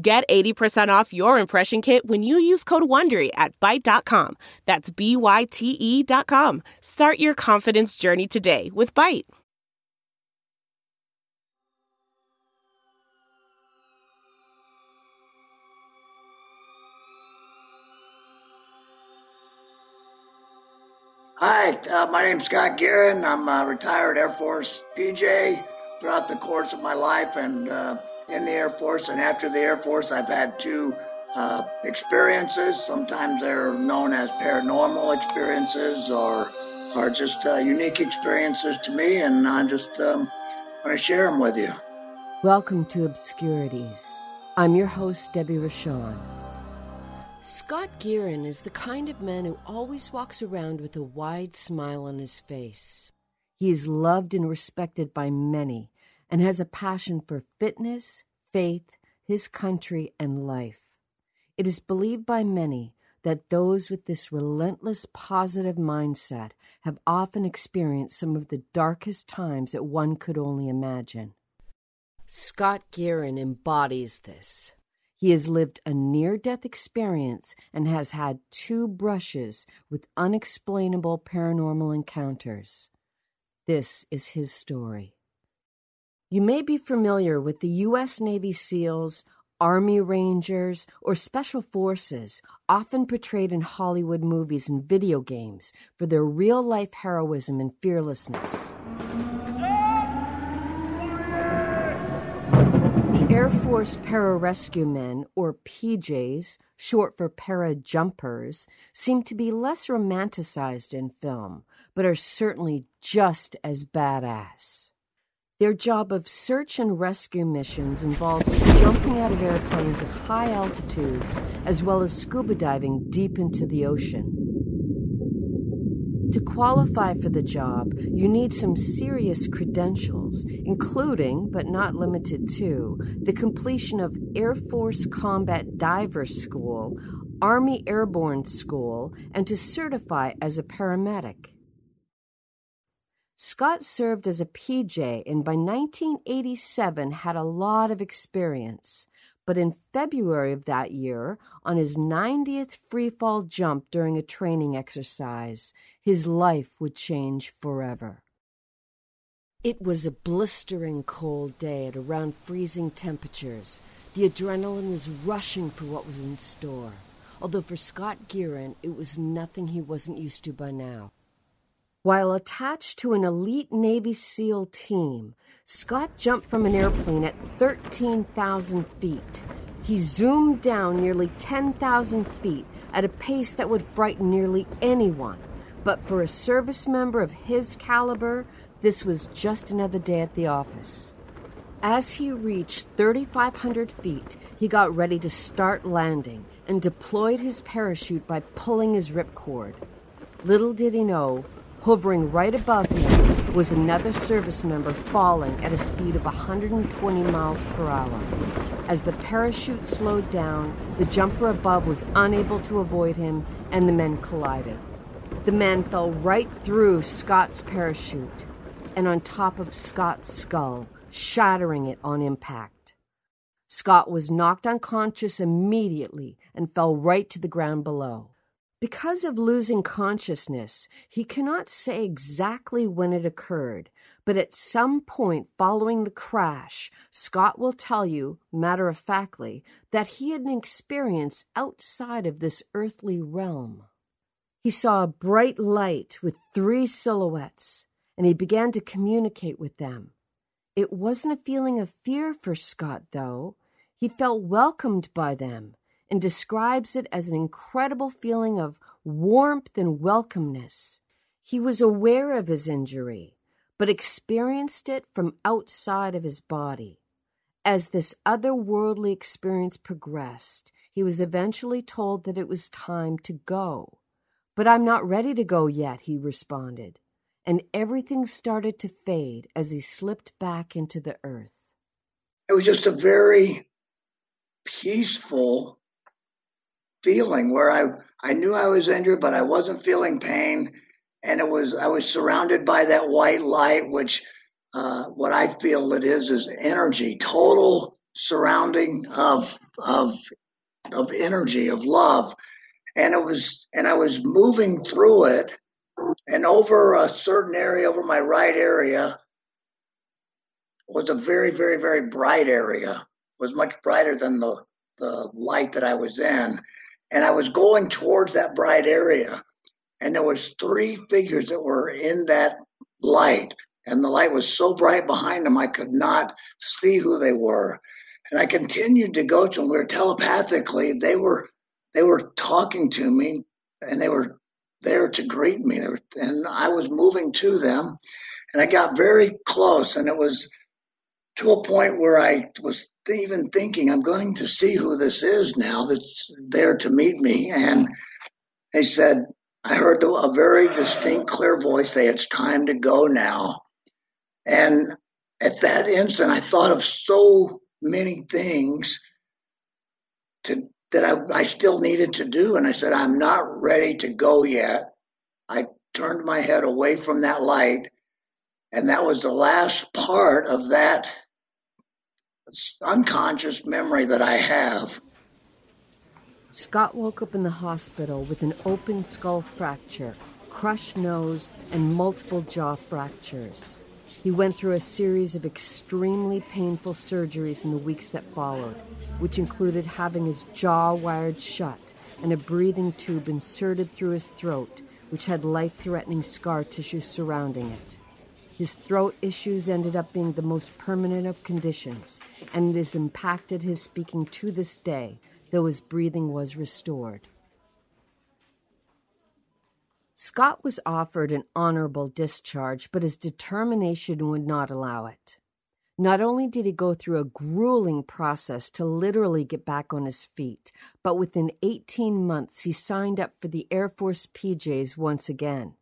Get 80% off your impression kit when you use code WONDERY at Byte.com. That's B-Y-T-E dot com. Start your confidence journey today with Byte. Hi, uh, my name's Scott Gearen. I'm a retired Air Force PJ throughout the course of my life and uh, in the Air Force and after the Air Force. I've had two uh, experiences. Sometimes they're known as paranormal experiences or are just uh, unique experiences to me, and I just um, want to share them with you. Welcome to Obscurities. I'm your host, Debbie Rochon. Scott Gearen is the kind of man who always walks around with a wide smile on his face. He is loved and respected by many and has a passion for fitness, faith, his country, and life. It is believed by many that those with this relentless positive mindset have often experienced some of the darkest times that one could only imagine. Scott Gearen embodies this. He has lived a near death experience and has had two brushes with unexplainable paranormal encounters. This is his story. You may be familiar with the U.S. Navy SEALs, Army Rangers, or Special Forces, often portrayed in Hollywood movies and video games for their real life heroism and fearlessness. The Air Force Pararescue Men, or PJs, short for para jumpers, seem to be less romanticized in film, but are certainly just as badass. Their job of search and rescue missions involves jumping out of airplanes at high altitudes as well as scuba diving deep into the ocean. To qualify for the job, you need some serious credentials, including, but not limited to, the completion of Air Force Combat Diver School, Army Airborne School, and to certify as a paramedic. Scott served as a PJ and by 1987 had a lot of experience. But in February of that year, on his 90th freefall jump during a training exercise, his life would change forever. It was a blistering cold day at around freezing temperatures. The adrenaline was rushing for what was in store. Although for Scott Gearen, it was nothing he wasn't used to by now. While attached to an elite Navy SEAL team, Scott jumped from an airplane at 13,000 feet. He zoomed down nearly 10,000 feet at a pace that would frighten nearly anyone. But for a service member of his caliber, this was just another day at the office. As he reached 3,500 feet, he got ready to start landing and deployed his parachute by pulling his ripcord. Little did he know, Hovering right above him was another service member falling at a speed of 120 miles per hour. As the parachute slowed down, the jumper above was unable to avoid him, and the men collided. The man fell right through Scott's parachute and on top of Scott's skull, shattering it on impact. Scott was knocked unconscious immediately and fell right to the ground below. Because of losing consciousness, he cannot say exactly when it occurred, but at some point following the crash, Scott will tell you, matter of factly, that he had an experience outside of this earthly realm. He saw a bright light with three silhouettes, and he began to communicate with them. It wasn't a feeling of fear for Scott, though. He felt welcomed by them and describes it as an incredible feeling of warmth and welcomeness. He was aware of his injury, but experienced it from outside of his body. As this otherworldly experience progressed, he was eventually told that it was time to go. But I'm not ready to go yet, he responded, and everything started to fade as he slipped back into the earth. It was just a very peaceful feeling where I I knew I was injured, but I wasn't feeling pain, and it was I was surrounded by that white light, which uh, what I feel it is is energy, total surrounding of of of energy of love, and it was and I was moving through it, and over a certain area, over my right area, was a very very very bright area. Was much brighter than the the light that I was in, and I was going towards that bright area, and there was three figures that were in that light, and the light was so bright behind them I could not see who they were. And I continued to go to them. We were telepathically, they were they were talking to me and they were there to greet me. Were, and I was moving to them and I got very close and it was to a point where I was even thinking, I'm going to see who this is now that's there to meet me. And they said, I heard a very distinct, clear voice say, It's time to go now. And at that instant, I thought of so many things to, that I, I still needed to do. And I said, I'm not ready to go yet. I turned my head away from that light. And that was the last part of that unconscious memory that I have. Scott woke up in the hospital with an open skull fracture, crushed nose, and multiple jaw fractures. He went through a series of extremely painful surgeries in the weeks that followed, which included having his jaw wired shut and a breathing tube inserted through his throat, which had life threatening scar tissue surrounding it. His throat issues ended up being the most permanent of conditions, and it has impacted his speaking to this day, though his breathing was restored. Scott was offered an honorable discharge, but his determination would not allow it. Not only did he go through a grueling process to literally get back on his feet, but within 18 months he signed up for the Air Force PJs once again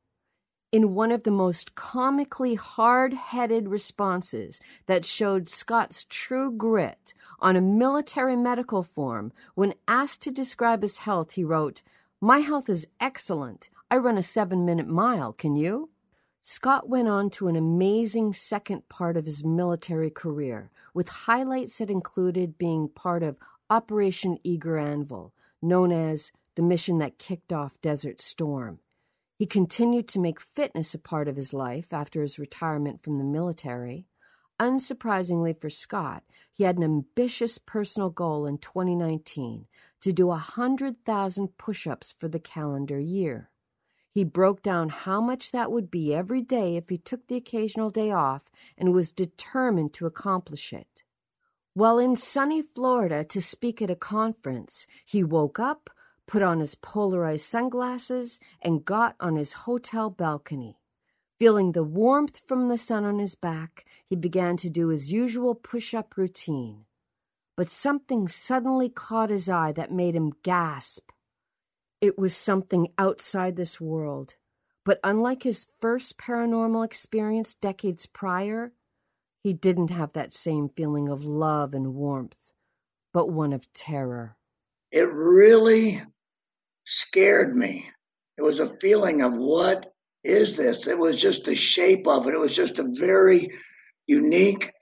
in one of the most comically hard headed responses that showed Scott's true grit on a military medical form. When asked to describe his health, he wrote, My health is excellent. I run a seven minute mile. Can you? Scott went on to an amazing second part of his military career, with highlights that included being part of Operation Eager Anvil, known as the mission that kicked off Desert Storm. He continued to make fitness a part of his life after his retirement from the military. Unsurprisingly for Scott, he had an ambitious personal goal in 2019 to do 100,000 push ups for the calendar year. He broke down how much that would be every day if he took the occasional day off and was determined to accomplish it. While in sunny Florida to speak at a conference, he woke up, put on his polarized sunglasses, and got on his hotel balcony. Feeling the warmth from the sun on his back, he began to do his usual push up routine. But something suddenly caught his eye that made him gasp. It was something outside this world. But unlike his first paranormal experience decades prior, he didn't have that same feeling of love and warmth, but one of terror. It really scared me. It was a feeling of what is this? It was just the shape of it. It was just a very unique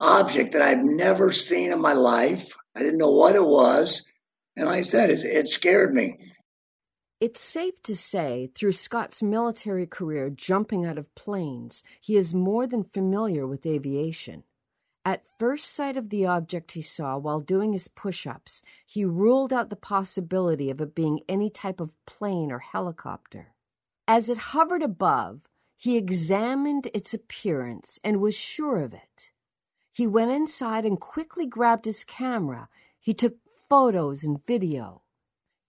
object that I've never seen in my life. I didn't know what it was. And like I said, it, it scared me. It's safe to say, through Scott's military career jumping out of planes, he is more than familiar with aviation. At first sight of the object he saw while doing his push ups, he ruled out the possibility of it being any type of plane or helicopter. As it hovered above, he examined its appearance and was sure of it. He went inside and quickly grabbed his camera. He took photos and video.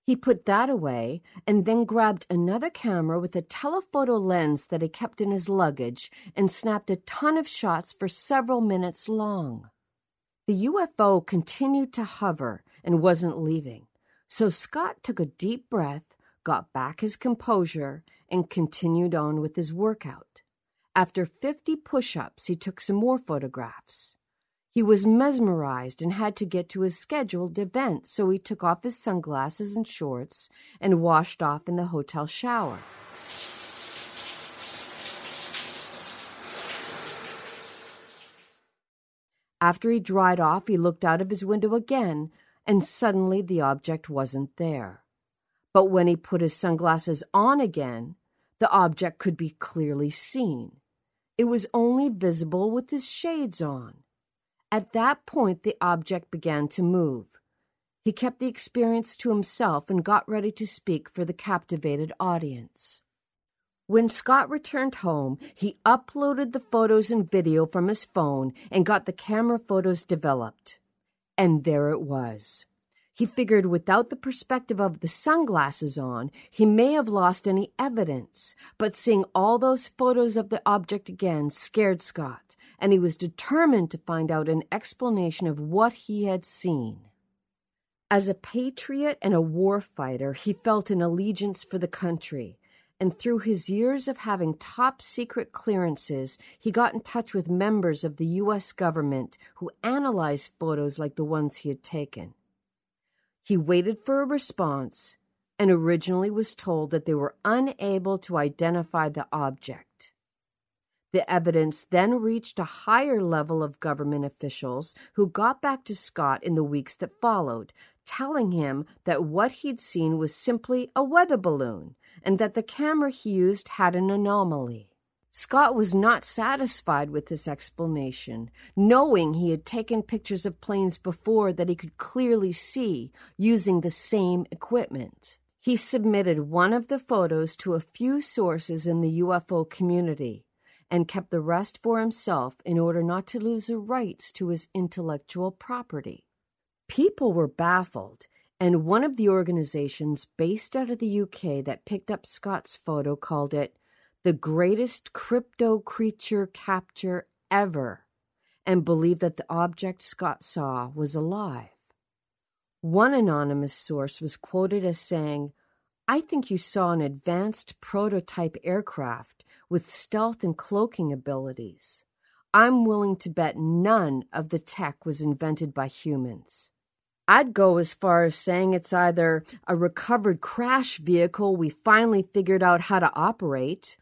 He put that away and then grabbed another camera with a telephoto lens that he kept in his luggage and snapped a ton of shots for several minutes long. The UFO continued to hover and wasn't leaving, so Scott took a deep breath, got back his composure, and continued on with his workout. After 50 push ups, he took some more photographs. He was mesmerized and had to get to his scheduled event, so he took off his sunglasses and shorts and washed off in the hotel shower. After he dried off, he looked out of his window again, and suddenly the object wasn't there. But when he put his sunglasses on again, the object could be clearly seen. It was only visible with his shades on. At that point, the object began to move. He kept the experience to himself and got ready to speak for the captivated audience. When Scott returned home, he uploaded the photos and video from his phone and got the camera photos developed. And there it was. He figured without the perspective of the sunglasses on, he may have lost any evidence. But seeing all those photos of the object again scared Scott, and he was determined to find out an explanation of what he had seen. As a patriot and a war fighter, he felt an allegiance for the country and through his years of having top secret clearances, he got in touch with members of the U.S. government who analyzed photos like the ones he had taken. He waited for a response and originally was told that they were unable to identify the object. The evidence then reached a higher level of government officials who got back to Scott in the weeks that followed, telling him that what he'd seen was simply a weather balloon and that the camera he used had an anomaly. Scott was not satisfied with this explanation, knowing he had taken pictures of planes before that he could clearly see using the same equipment. He submitted one of the photos to a few sources in the UFO community and kept the rest for himself in order not to lose the rights to his intellectual property. People were baffled and one of the organizations based out of the UK that picked up Scott's photo called it the greatest crypto creature capture ever and believed that the object Scott saw was alive. One anonymous source was quoted as saying, I think you saw an advanced prototype aircraft with stealth and cloaking abilities. I'm willing to bet none of the tech was invented by humans. I'd go as far as saying it's either a recovered crash vehicle we finally figured out how to operate,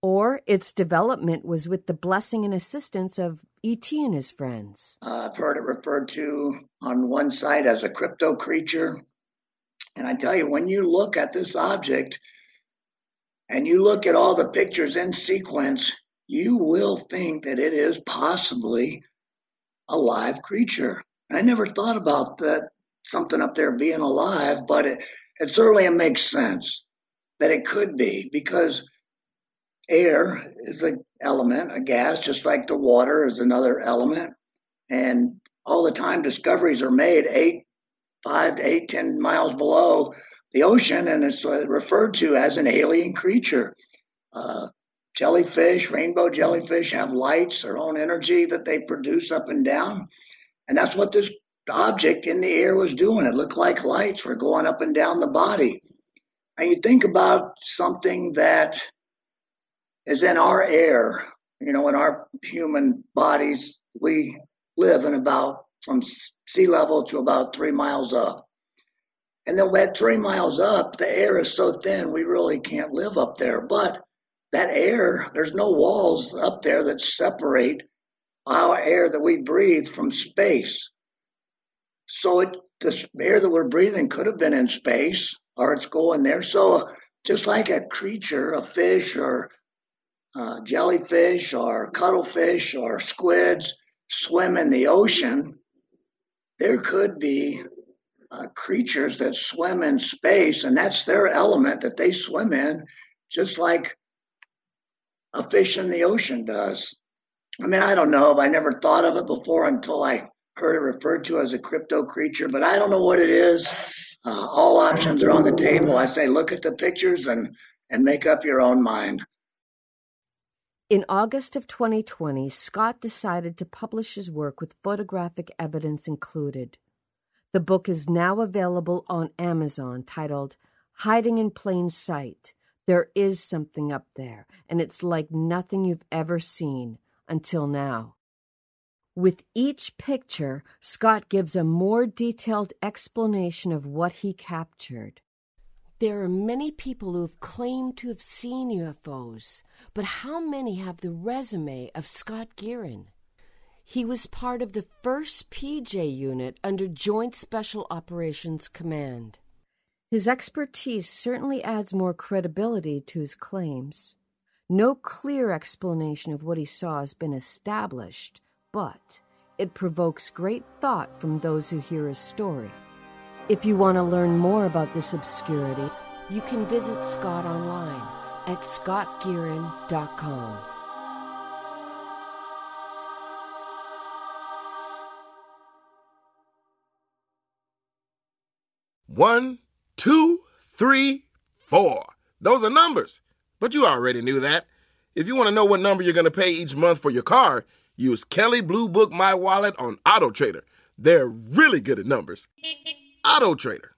or its development was with the blessing and assistance of E.T. and his friends. Uh, I've heard it referred to on one side as a crypto creature. And I tell you, when you look at this object and you look at all the pictures in sequence, you will think that it is possibly a live creature. I never thought about that something up there being alive, but it, it certainly makes sense that it could be because air is an element, a gas, just like the water is another element. And all the time discoveries are made eight, five to eight, ten miles below the ocean, and it's uh, referred to as an alien creature. Uh, jellyfish, rainbow jellyfish, have lights, their own energy that they produce up and down. And that's what this object in the air was doing. It looked like lights were going up and down the body. And you think about something that is in our air, you know, in our human bodies, we live in about from sea level to about three miles up. And then at three miles up, the air is so thin, we really can't live up there. But that air, there's no walls up there that separate our air that we breathe from space. So it, the air that we're breathing could have been in space or it's going there. So just like a creature, a fish or uh, jellyfish or cuttlefish or squids swim in the ocean, there could be uh, creatures that swim in space, and that's their element that they swim in, just like a fish in the ocean does. I mean, I don't know. I never thought of it before until I heard it referred to as a crypto creature, but I don't know what it is. Uh, all options are on the table. I say look at the pictures and and make up your own mind. In August of 2020, Scott decided to publish his work with photographic evidence included. The book is now available on Amazon titled Hiding in Plain Sight. There is something up there, and it's like nothing you've ever seen until now. With each picture, Scott gives a more detailed explanation of what he captured. There are many people who have claimed to have seen UFOs, but how many have the resume of Scott Gearen? He was part of the 1st PJ unit under Joint Special Operations Command. His expertise certainly adds more credibility to his claims. No clear explanation of what he saw has been established, but it provokes great thought from those who hear his story. If you want to learn more about this obscurity, you can visit Scott online at scottgearen.com. One, two, three, four. Those are numbers. But you already knew that. If you want to know what number you're going to pay each month for your car, use Kelley Blue Book My Wallet on Auto Trader. They're really good at numbers. Auto Trader.